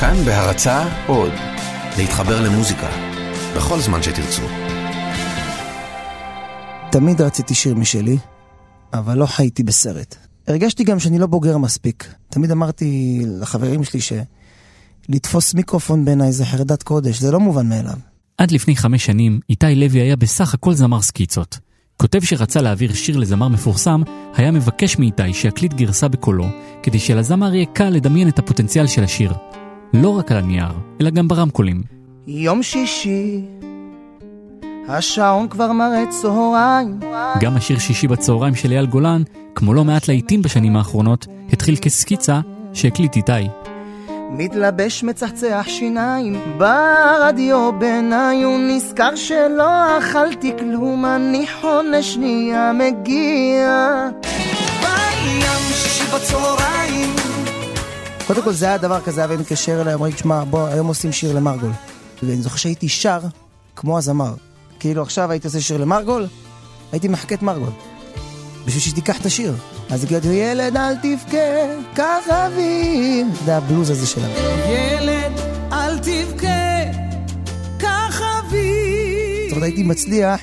כאן בהרצה עוד, להתחבר למוזיקה, בכל זמן שתרצו. תמיד רציתי שיר משלי, אבל לא חייתי בסרט. הרגשתי גם שאני לא בוגר מספיק. תמיד אמרתי לחברים שלי שלתפוס מיקרופון בעיניי זה חרדת קודש, זה לא מובן מאליו. עד לפני חמש שנים, איתי לוי היה בסך הכל זמר סקיצות. כותב שרצה להעביר שיר לזמר מפורסם, היה מבקש מאיתי שיקליט גרסה בקולו, כדי שלזמר יהיה קל לדמיין את הפוטנציאל של השיר. לא רק על הנייר, אלא גם ברמקולים. יום שישי, השעון כבר מראה צהריים. גם השיר שישי בצהריים של אייל גולן, כמו לא מעט להיטים בשנים האחרונות, התחיל כסקיצה שהקליט איתי. מתלבש מצחצח שיניים ברדיו בעיניי הוא נזכר שלא אכלתי כלום אני חונה שנייה מגיע בים שישי בצהריים קודם כל זה היה דבר כזה, אבי מתקשר אליי, אמר לי, תשמע, בוא, היום עושים שיר למרגול. ואני זוכר שהייתי שר כמו הזמר. כאילו עכשיו הייתי עושה שיר למרגול, הייתי מחכה את מרגול. בשביל שתיקח את השיר. אז כאילו, ילד אל תבכה, קח אוויר. זה הבלוז הזה שלנו. ילד אל תבכה, קח אוויר. זאת אומרת, הייתי מצליח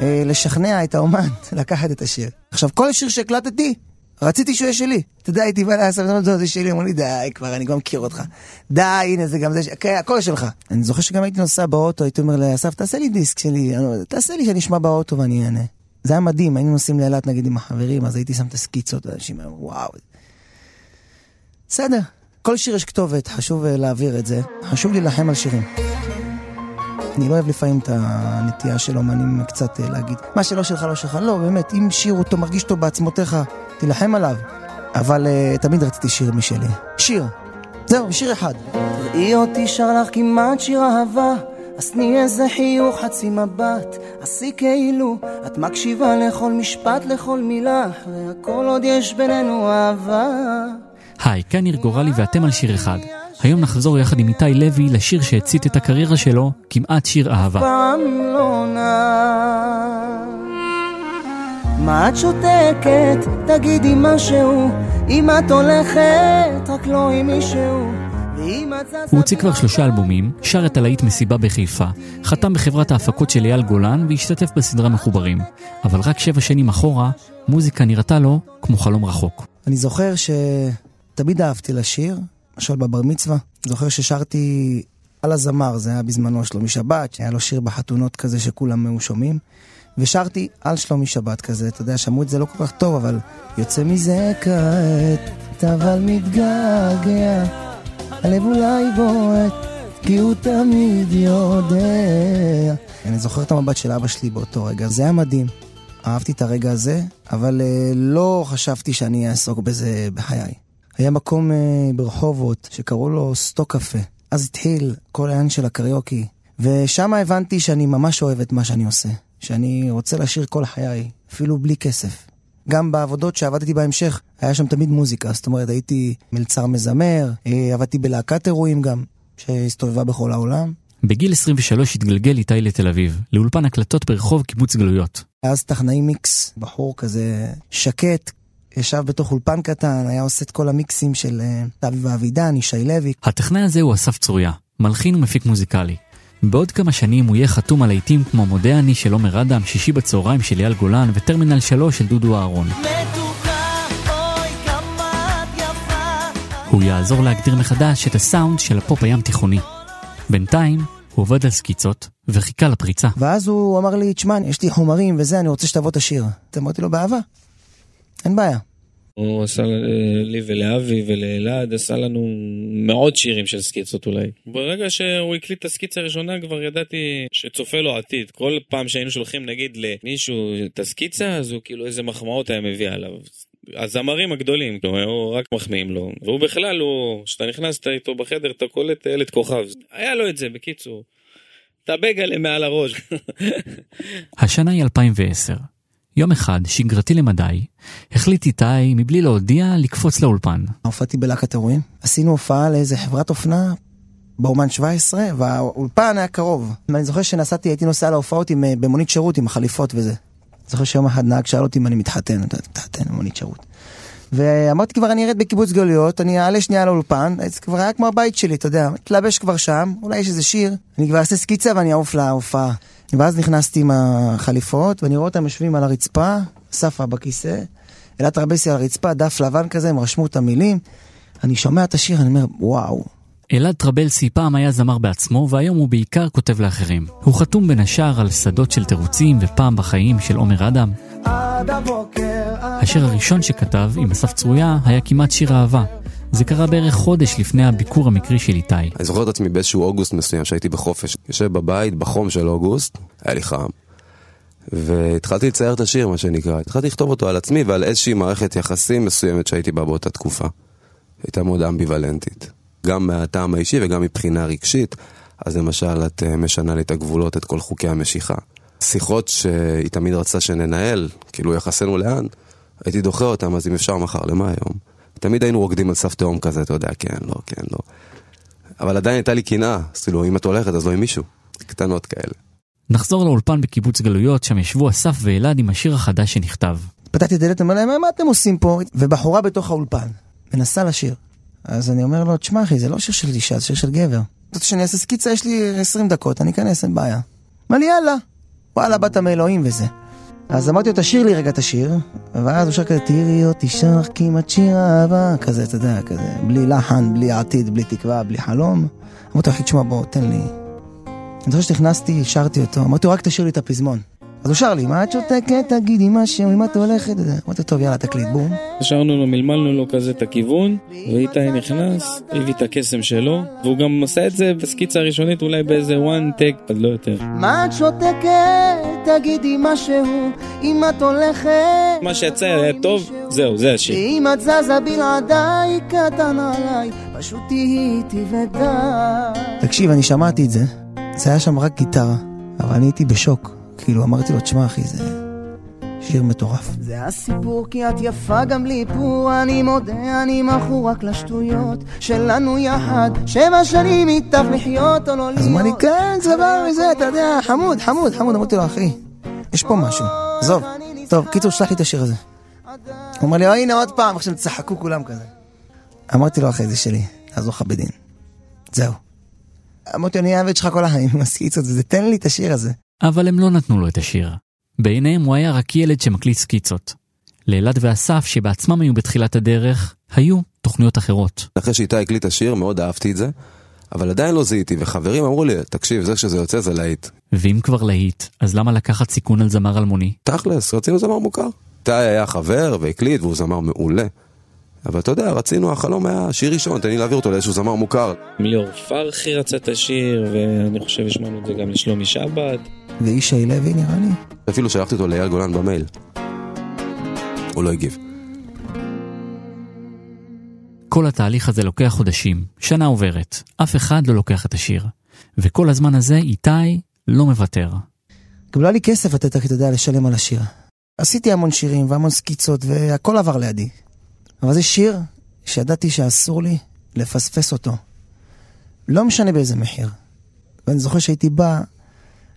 אה, לשכנע את האומן לקחת את השיר. עכשיו, כל שיר שהקלטתי, רציתי שהוא יהיה שלי. אתה יודע, הייתי בא לאסף, זה שלי, אמרו לי, די, כבר, אני כבר מכיר אותך. די, הנה, זה גם זה, כן, הכל שלך. אני זוכר שגם הייתי נוסע באוטו, הייתי אומר לאסף, תעשה לי דיסק שלי, תעשה לי שאני אשמע באוטו ואני אענה. זה היה מדהים, היינו נוסעים לאילת נגיד עם החברים, אז הייתי שם את הסקיצות, ואנשים אמרו, וואו. בסדר, כל שיר יש כתובת, חשוב אה, להעביר את זה. חשוב להילחם על שירים. אני לא אוהב לפעמים את הנטייה של אומנים קצת אה, להגיד, מה שלא שלך לא שלך, לא, באמת, אם שיר אותו, מרגיש אותו בעצמותיך, תילחם עליו. אבל uh, תמיד רציתי שיר משלי. שיר. זהו, שיר אחד. תראי אותי שר לך כמעט שיר אהבה. אז תני איזה חיוך חצי מבט, עשי כאילו את מקשיבה לכל משפט, לכל מילה, אחרי הכל עוד יש בינינו אהבה. היי, כאן ניר גורלי ואתם על שיר אחד. היום נחזור יחד עם איתי לוי לשיר שהצית את הקריירה שלו, כמעט שיר אהבה. פעם לא נע מה את שותקת? תגידי משהו אם את הולכת, רק לא עם מישהו הוא הוציא כבר שלושה אלבומים, שר את הלהיט מסיבה בחיפה, חתם בחברת ההפקות של אייל גולן והשתתף בסדרה מחוברים. אבל רק שבע שנים אחורה, מוזיקה נראתה לו כמו חלום רחוק. אני זוכר שתמיד אהבתי לשיר, למשל בבר מצווה. זוכר ששרתי על הזמר, זה היה בזמנו שלומי שבת, היה לו שיר בחתונות כזה שכולם היו שומעים. ושרתי על שלומי שבת כזה, אתה יודע, שמעו את זה לא כל כך טוב, אבל יוצא מזה כעת, אבל מתגעגע, הלב אולי בועט, כי הוא תמיד יודע. אני זוכר את המבט של אבא שלי באותו רגע, זה היה מדהים. אהבתי את הרגע הזה, אבל uh, לא חשבתי שאני אעסוק בזה בחיי. היה מקום uh, ברחובות שקראו לו סטוק קפה. אז התחיל כל העניין של הקריוקי, ושם הבנתי שאני ממש אוהב את מה שאני עושה. שאני רוצה לשיר כל חיי, אפילו בלי כסף. גם בעבודות שעבדתי בהמשך, היה שם תמיד מוזיקה, זאת אומרת הייתי מלצר מזמר, אה, עבדתי בלהקת אירועים גם, שהסתובבה בכל העולם. בגיל 23 התגלגל איתי לתל אביב, לאולפן הקלטות ברחוב קיבוץ גלויות. אז טכנאי מיקס, בחור כזה שקט, ישב בתוך אולפן קטן, היה עושה את כל המיקסים של דוד אה, ואבידן, ישי לוי. הטכנאי הזה הוא אסף צרויה, מלחין ומפיק מוזיקלי. בעוד כמה שנים הוא יהיה חתום על להיטים כמו מודה אני של עומר אדם, שישי בצהריים של אייל גולן וטרמינל 3 של דודו אהרון. הוא יעזור להגדיר מחדש את הסאונד של הפופ הים תיכוני. בינתיים, הוא עובד על סקיצות וחיכה לפריצה. ואז הוא אמר לי, תשמע, יש לי חומרים וזה, אני רוצה שתבוא את השיר. אמרתי לו, באהבה. אין בעיה. הוא עשה לי ולאבי ולאלעד, עשה לנו מאות שירים של סקיצות אולי. ברגע שהוא הקליט את הסקיצה הראשונה כבר ידעתי שצופה לו עתיד. כל פעם שהיינו שולחים נגיד למישהו את הסקיצה, אז הוא כאילו איזה מחמאות היה מביא עליו. הזמרים הגדולים, הוא רק מחמיאים לו, והוא בכלל, הוא, כשאתה נכנסת איתו בחדר אתה קולט ילד כוכב. היה לו את זה, בקיצור. אתה בגלה מעל הראש. השנה היא 2010. יום אחד, שגרתי למדי, החליט איתי, מבלי להודיע, לקפוץ לאולפן. הופעתי בלהקת אירועים, עשינו הופעה לאיזה חברת אופנה באומן 17, והאולפן היה קרוב. ואני זוכר שנסעתי, הייתי נוסע להופעות עם, אה, במונית שירות עם החליפות וזה. זוכר שיום אחד נהג שאל אותי אם אני מתחתן, אתה מתחתן במונית שירות. ואמרתי כבר אני ארד בקיבוץ גלויות, אני אעלה שנייה לאולפן, זה כבר היה כמו הבית שלי, אתה יודע, מתלבש כבר שם, אולי יש איזה שיר, אני כבר אעשה סקיצה ואני אעוף להופעה. ואז נכנסתי עם החליפות, ואני רואה אותם יושבים על הרצפה, ספה בכיסא, אלעד טרבסי על הרצפה, דף לבן כזה, הם רשמו את המילים. אני שומע את השיר, אני אומר, וואו. אלעד טרבלסי פעם היה זמר בעצמו, והיום הוא בעיקר כותב לאחרים. הוא חתום בין השאר על שדות של תירוצים ופעם בחיים של עומר אדם. השיר הראשון שכתב, עם אסף צרויה, היה כמעט שיר אהבה. זה קרה בערך חודש לפני הביקור המקרי של איתי. אני זוכר את עצמי באיזשהו אוגוסט מסוים שהייתי בחופש. יושב בבית, בחום של אוגוסט, היה לי חם. והתחלתי לצייר את השיר, מה שנקרא. התחלתי לכתוב אותו על עצמי ועל איזושהי מערכת יחסים מסוימת שהייתי בה באותה תקופה. הייתה מאוד אמביוולנטית. גם מהטעם האישי וגם מבחינה רגשית. אז למשל, את אה, משנה לי את הגבולות, את כל חוקי המשיכה. שיחות שהיא תמיד רצתה שננהל, כאילו יחסנו לאן, הייתי דוחה אותם, אז אם אפשר מחר, למה היום? תמיד היינו רוקדים על סף תהום כזה, אתה יודע, כן, לא, כן, לא. אבל עדיין הייתה לי קנאה, אז כאילו, אם את הולכת, אז לא עם מישהו. קטנות כאלה. נחזור לאולפן בקיבוץ גלויות, שם ישבו אסף ואלעד עם השיר החדש שנכתב. פתחתי את הדלת, אמר להם, מה אתם עושים פה? ובחורה בתוך האולפן, מנסה לשיר. אז אני אומר לו, תשמע אחי, זה לא שיר של אישה, זה שיר של גבר. אתה רוצה שאני אעשה סקיצה, יש לי 20 דקות, אני אכנס, אין בעיה. אמר לי, יאללה. וואלה, באת מאלוהים וזה. אז אמרתי לו, תשאיר לי רגע את השיר, ואז הוא שר כזה, תראי אותי שר כמעט שיר אהבה, כזה, אתה יודע, כזה, בלי לחן, בלי עתיד, בלי תקווה, בלי חלום. אמרתי לו, אחי, תשמע, בוא, תן לי. אני זוכר שנכנסתי, שרתי אותו, אמרתי לו, רק תשאיר לי את הפזמון. אז הוא שר לי, מה את שותקת, תגידי משהו, אם את הולכת, אמרתי לו, טוב, יאללה, תקליט, בום. שרנו לו, מלמלנו לו כזה את הכיוון, ואיתי נכנס, הביא את הקסם שלו, והוא גם עושה את זה בסקיצה הראשונית אולי באיזה one take, לא יותר. מה את שותקת, תגידי משהו, אם את הולכת... מה שיצא היה טוב, זהו, זה השיר. אם את זזה בלעדיי, קטן עליי, פשוט תהיי איתי ודי. תקשיב, אני שמעתי את זה, זה היה שם רק גיטרה, אבל אני הייתי בשוק. כאילו אמרתי לו, תשמע אחי, זה שיר מטורף. זה הסיפור כי את יפה גם בלי איפור, אני מודה, אני מכור רק לשטויות שלנו יחד, שבע שנים איתך לחיות או לא להיות. אז הוא אמר לי, כן, זה דבר מזה, אתה יודע, חמוד, חמוד, חמוד. אמרתי לו, אחי, יש פה משהו, עזוב. טוב, קיצור, שלח לי את השיר הזה. הוא אומר לי, הנה עוד פעם, עכשיו תצחקו כולם כזה. אמרתי לו, אחי, זה שלי, תעזור לך בדין. זהו. אמרתי לו, אני העבד שלך כל החיים, מסקיץ את זה, תן לי את השיר הזה. אבל הם לא נתנו לו את השיר. בעיניהם הוא היה רק ילד שמקליט סקיצות. לאלעד ואסף, שבעצמם היו בתחילת הדרך, היו תוכניות אחרות. אחרי שאיתי הקליט השיר, מאוד אהבתי את זה, אבל עדיין לא זיהיתי, וחברים אמרו לי, תקשיב, זה שזה יוצא זה להיט. ואם כבר להיט, אז למה לקחת סיכון על זמר אלמוני? תכלס, רצינו זמר מוכר. איתי היה חבר והקליט, והוא זמר מעולה. אבל אתה יודע, רצינו, החלום היה שיר ראשון, תן לי להעביר אותו לאיזשהו זמר מוכר. ליאור פרחי רצה את השיר, ואני חושב השמענו את זה גם לשלומי שבת. וישי לוי נראה לי. אפילו שלחתי אותו לאייל גולן במייל. הוא לא הגיב. כל התהליך הזה לוקח חודשים, שנה עוברת, אף אחד לא לוקח את השיר. וכל הזמן הזה איתי לא מוותר. גם לא היה לי כסף לתת, אתה יודע, לשלם על השיר. עשיתי המון שירים והמון סקיצות והכל עבר לידי. אבל זה שיר שידעתי שאסור לי לפספס אותו. לא משנה באיזה מחיר. ואני זוכר שהייתי בא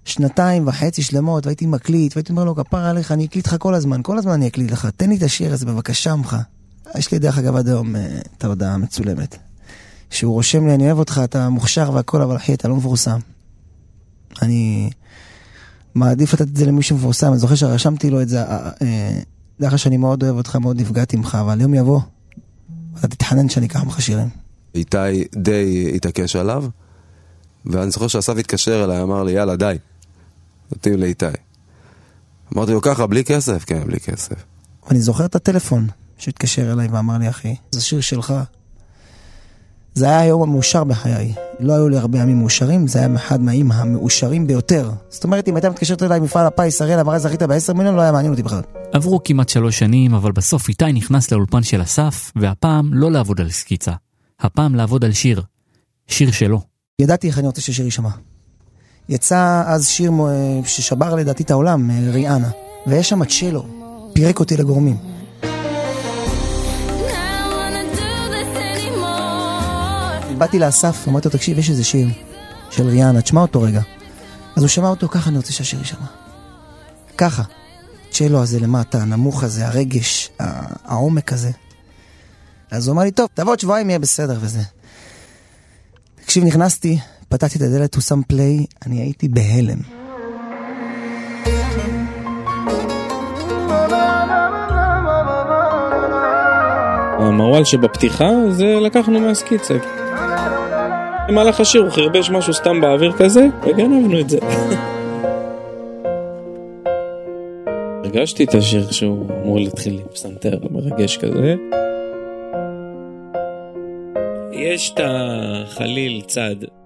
שנתיים וחצי שלמות והייתי מקליט והייתי אומר לו כפרה עליך אני אקליט לך כל הזמן, כל הזמן אני אקליט לך, תן לי את השיר הזה בבקשה ממך. יש לי דרך אגב עד היום אה, את ההודעה המצולמת. שהוא רושם לי אני אוהב אותך, אתה מוכשר והכל אבל אחי אתה לא מפורסם. אני מעדיף לתת את זה למישהו מפורסם, אני זוכר שרשמתי לו את זה, אה, אה, דרך שאני מאוד אוהב אותך, מאוד נפגעתי ממך, אבל יום יבוא, אתה תתחנן שאני אקח ממך שירים. איתי די התעקש עליו, ואני זוכר שאסף התקשר אליי, אמר לי, יאללה, די. נותנים לאיתי. אמרתי לו, ככה, בלי כסף? כן, בלי כסף. אני זוכר את הטלפון שהתקשר אליי ואמר לי, אחי, זה שיר שלך. זה היה היום המאושר בחיי. לא היו לי הרבה ימים מאושרים, זה היה אחד מהימים המאושרים ביותר. זאת אומרת, אם הייתה מתקשרת אליי מפעל הפיס, אריאל אמרה זכית ב-10 מיליון, לא היה מעניין אותי בכלל. עברו כמעט שלוש שנים, אבל בסוף איתי נכנס לאולפן של אסף, והפעם לא לעבוד על סקיצה. הפעם לעבוד על שיר. שיר שלו. ידעתי איך אני רוצה ששיר יישמע. יצא אז שיר ששבר לדעתי את העולם, ריאנה. ויש שם צ'לו, פירק אותי לגורמים. באתי לאסף, אמרתי לו, תקשיב, יש איזה שיר של ריאנה, תשמע אותו רגע. אז הוא שמע אותו, ככה אני רוצה שהשיר יישמע. ככה. צ'לו הזה למטה, הנמוך הזה, הרגש, העומק הזה. אז הוא אמר לי, טוב, תבוא עוד שבועיים, יהיה בסדר וזה. תקשיב, נכנסתי, פתחתי את הדלת, הוא שם פליי, אני הייתי בהלם. המרואל שבפתיחה זה לקחנו מהסקיצה. במהלך השיר הוא חרבש משהו סתם באוויר כזה, וגנבנו את זה. הרגשתי את השיר שהוא אמור להתחיל עם פסנתר מרגש כזה. יש את החליל צד.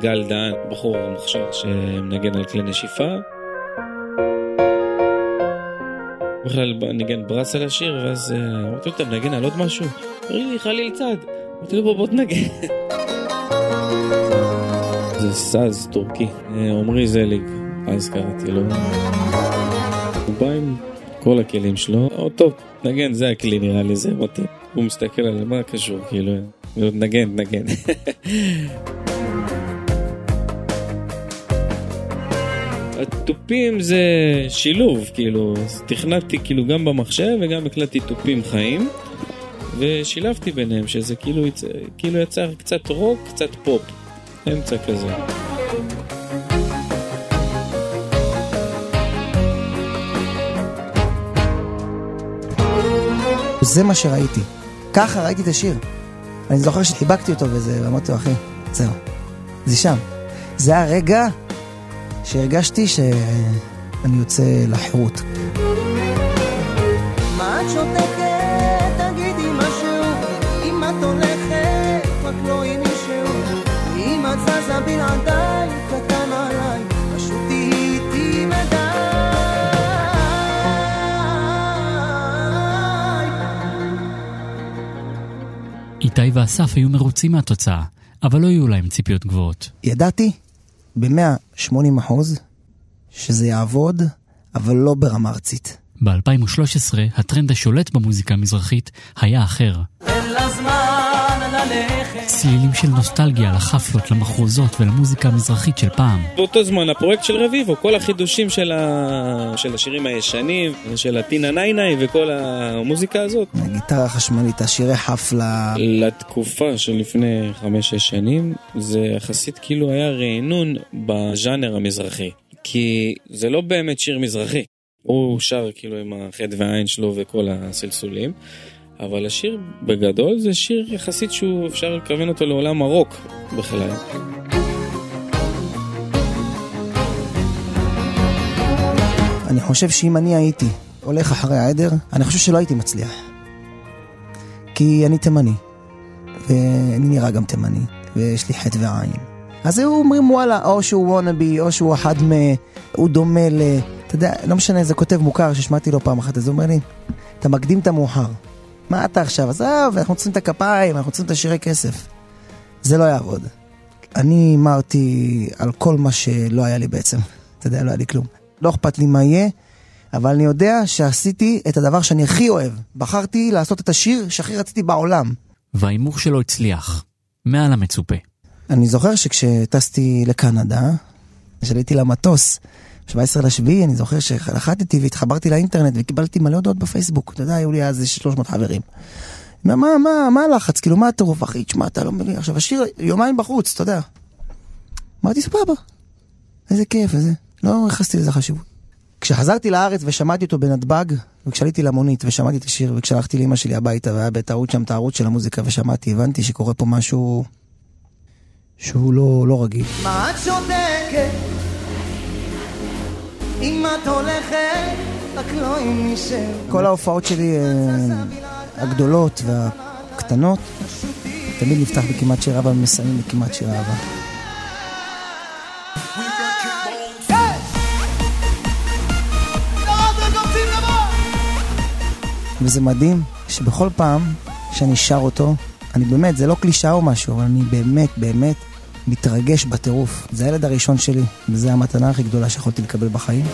גל דהן, בחור מוכשר שמנגן על כלי נשיפה. בכלל ניגן ברס על השיר, ואז אה, אמרתי לו, אתה מנגן על עוד משהו? אמר לי, חליל צד. אמרתי לו, בוא בוא תנגן. זה סאז טורקי, אה, עמרי זליג, אז קראתי לו. הוא בא עם כל הכלים שלו, או טוב, נגן, זה הכלי נראה לי, זה מתאים. הוא מסתכל על מה קשור, כאילו, נגן, נגן. התופים זה שילוב, כאילו, תכנתתי כאילו גם במחשב וגם הקלטתי תופים חיים ושילבתי ביניהם שזה כאילו. כאילו יצר קצת רוק, קצת פופ, אמצע כזה. זה מה שראיתי. ככה ראיתי את השיר. אני זוכר שחיבקתי אותו וזה, ואמרתי לו, אחי, זהו. זה שם. זה הרגע שהרגשתי שאני יוצא לחירות. מה את שותקת? תגידי משהו. אם את הולכת, רק לא עם מישהו. אם את זזה בלעדיי, קטן עליי. פשוט תהיי איתי מדי. איתי ואסף היו מרוצים מהתוצאה, אבל לא היו להם ציפיות גבוהות. ידעתי ב-180 אחוז שזה יעבוד, אבל לא ברמה ארצית. ב-2013 הטרנד השולט במוזיקה המזרחית היה אחר. אין לה זמן. צלילים של נוסטלגיה לחפלות, למחרוזות ולמוזיקה המזרחית של פעם. באותו זמן הפרויקט של רביבו, כל החידושים של, ה... של השירים הישנים, של הטינה נייניי וכל המוזיקה הזאת. הגיטרה החשמלית, השירי חפלה. לתקופה של לפני חמש-שש שנים, זה יחסית כאילו היה רענון בז'אנר המזרחי. כי זה לא באמת שיר מזרחי. הוא שר כאילו עם החטא והעין שלו וכל הסלסולים, אבל השיר בגדול זה שיר יחסית שהוא אפשר לכוון אותו לעולם הרוק בכלל. אני חושב שאם אני הייתי הולך אחרי העדר, אני חושב שלא הייתי מצליח. כי אני תימני, ואני נראה גם תימני, ויש לי חטא ועין. אז היו אומרים וואלה, או שהוא וונאבי, או שהוא אחד מ... הוא דומה ל... אתה יודע, לא משנה, זה כותב מוכר ששמעתי לו פעם אחת, אז הוא אומר לי, אתה מקדים את המאוחר. מה אתה עכשיו? עזוב, אנחנו צריכים את הכפיים, אנחנו צריכים את השירי כסף. זה לא יעבוד. אני הימרתי על כל מה שלא היה לי בעצם. אתה יודע, לא היה לי כלום. לא אכפת לי מה יהיה, אבל אני יודע שעשיתי את הדבר שאני הכי אוהב. בחרתי לעשות את השיר שהכי רציתי בעולם. וההימור שלו הצליח. מעל המצופה. אני זוכר שכשטסתי לקנדה, כשעליתי למטוס, 17 לשביעי, אני זוכר שנחתתי והתחברתי לאינטרנט וקיבלתי מלא הודעות בפייסבוק. אתה יודע, היו לי אז 300 חברים. מה, מה, מה, מה הלחץ? כאילו, מה הטירוף, אחי? תשמע, אתה לא מבין. עכשיו, השיר יומיים בחוץ, אתה יודע. אמרתי, סבבה. איזה כיף, איזה... לא ייחסתי לזה חשיבות. כשחזרתי לארץ ושמעתי אותו בנתב"ג, וכשעליתי למונית ושמעתי את השיר, וכשהלכתי לאמא שלי הביתה והיה בטעות שם את הערוץ של המוזיקה ושמעתי, הבנתי שקורה פה משהו שהוא לא, לא רגיל. מה את שותקת? אם את הולכת, רק לא עם מישהו. כל ההופעות שלי אה, הגדולות והקטנות, תמיד נפתח בכמעט שיר אהבה ומסיימים בכמעט שיר אהבה. וזה מדהים שבכל פעם שאני שר אותו, אני באמת, זה לא קלישאה או משהו, אבל אני באמת, באמת מתרגש בטירוף. זה הילד הראשון שלי, וזו המתנה הכי גדולה שיכולתי לקבל בחיים.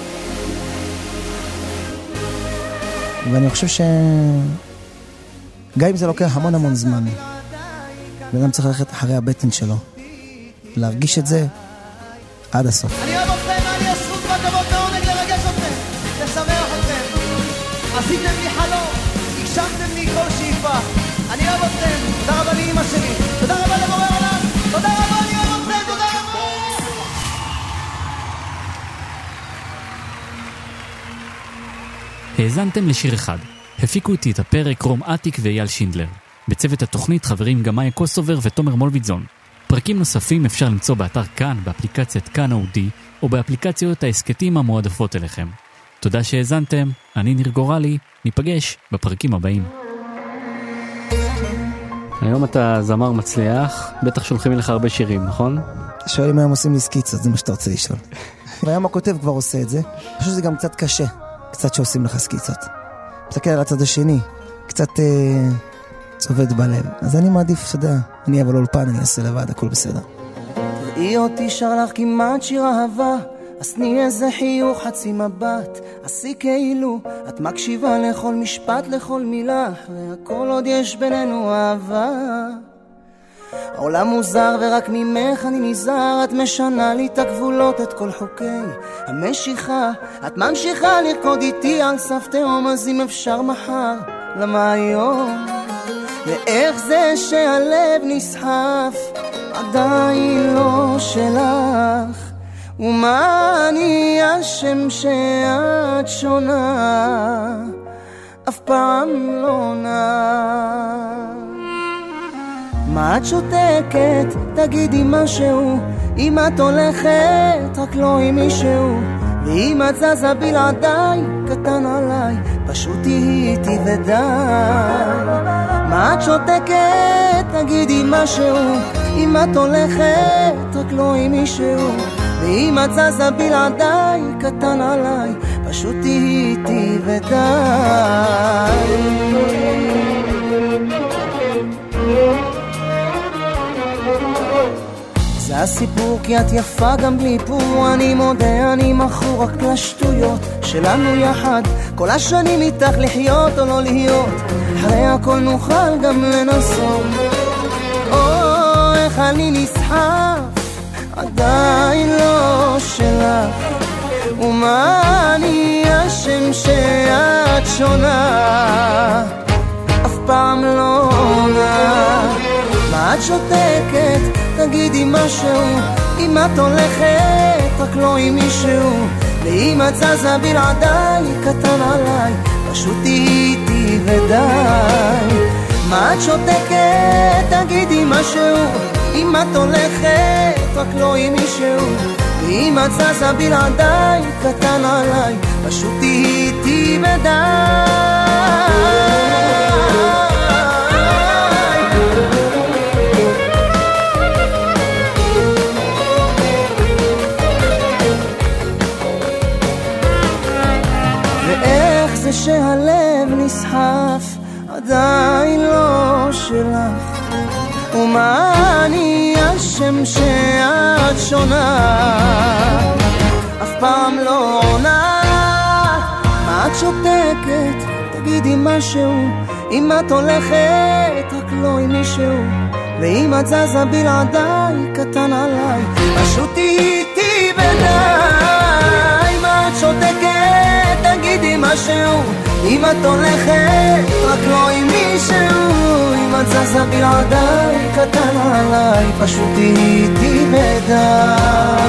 ואני חושב ש... גם אם זה לוקח המון המון זמן, בן אדם צריך ללכת אחרי הבטן שלו, להרגיש את זה עד הסוף. אני אוהב אתכם, עשיתם לי חלום, הגשמתם לי כל שאיפה. אני אוהב אתכם, תודה רבה האזנתם לשיר אחד. הפיקו איתי את הפרק רום אטיק ואייל שינדלר. בצוות התוכנית חברים גם מאיה קוסובר ותומר מולביטזון. פרקים נוספים אפשר למצוא באתר כאן, באפליקציית כאן אודי, או באפליקציות ההסכתים המועדפות אליכם. תודה שהאזנתם, אני ניר גורלי, ניפגש בפרקים הבאים. היום אתה זמר מצליח, בטח שולחים לך הרבה שירים, נכון? שואל אם היום עושים לי סקיצות, זה מה שאתה רוצה לשאול. והיום הכותב כבר עושה את זה. אני חושב שזה גם קצת קשה, קצת שעושים לך סקיצות. מסתכל על הצד השני, קצת אה, צובד בלב. אז אני מעדיף, אתה יודע, אני אבוא לאולפן, אני אעשה לבד, הכל בסדר. תראי אותי שר לך כמעט שיר אהבה, אז תני איזה חיוך חצי מבט, עשי כאילו את מקשיבה לכל משפט, לכל מילה, והכל עוד יש בינינו אהבה. העולם מוזר ורק ממך אני נזהר, את משנה לי את הגבולות, את כל חוקי המשיכה. את ממשיכה לרקוד איתי על סף תהום, אז אם אפשר מחר, למה היום? ואיך זה שהלב נסחף, עדיין לא שלך. ומה אני אשם שאת שונה, אף פעם לא נע. מה את שותקת? תגידי משהו. אם את הולכת, רק לא עם מישהו. ואם את זזה בלעדיי, קטן עליי, פשוט תהיי איתי ודי. מה את שותקת? תגידי משהו. אם את הולכת, רק לא עם מישהו. ואם את זזה בלעדיי, קטן עליי, פשוט תהיי איתי ודי. זה הסיפור כי את יפה גם בלי פור. אני מודה אני מכור רק לשטויות שלנו יחד. כל השנים איתך לחיות או לא להיות אחרי הכל נוכל גם לנסות. או איך אני נסחף עדיין לא שלך. ומה אני אשם שאת שונה? אף פעם לא עונה. מה את שותקת? תגידי משהו. אם את הולכת רק לא עם מישהו. ואם את זזה בלעדיי קטן עליי. פשוט תהיי איתי ודי. מה את שותקת? תגידי משהו. אם את הולכת רק לא עם מישהו. ואם את זזה בלעדיי קטן עליי. פשוט תהיי איתי ודי ומה אני אשם שאת שונה? אף פעם לא עונה. מה את שותקת? תגידי משהו. אם את הולכת רק לא עם מישהו. ואם את זזה בלעדיי קטן עליי. פשוט איתי ודי מה את שותקת? תגידי משהו. אם את הולכת, רק לא עם מישהו אם את זזה בלעדיי, קטן עליי, פשוט תהיי איתי בדי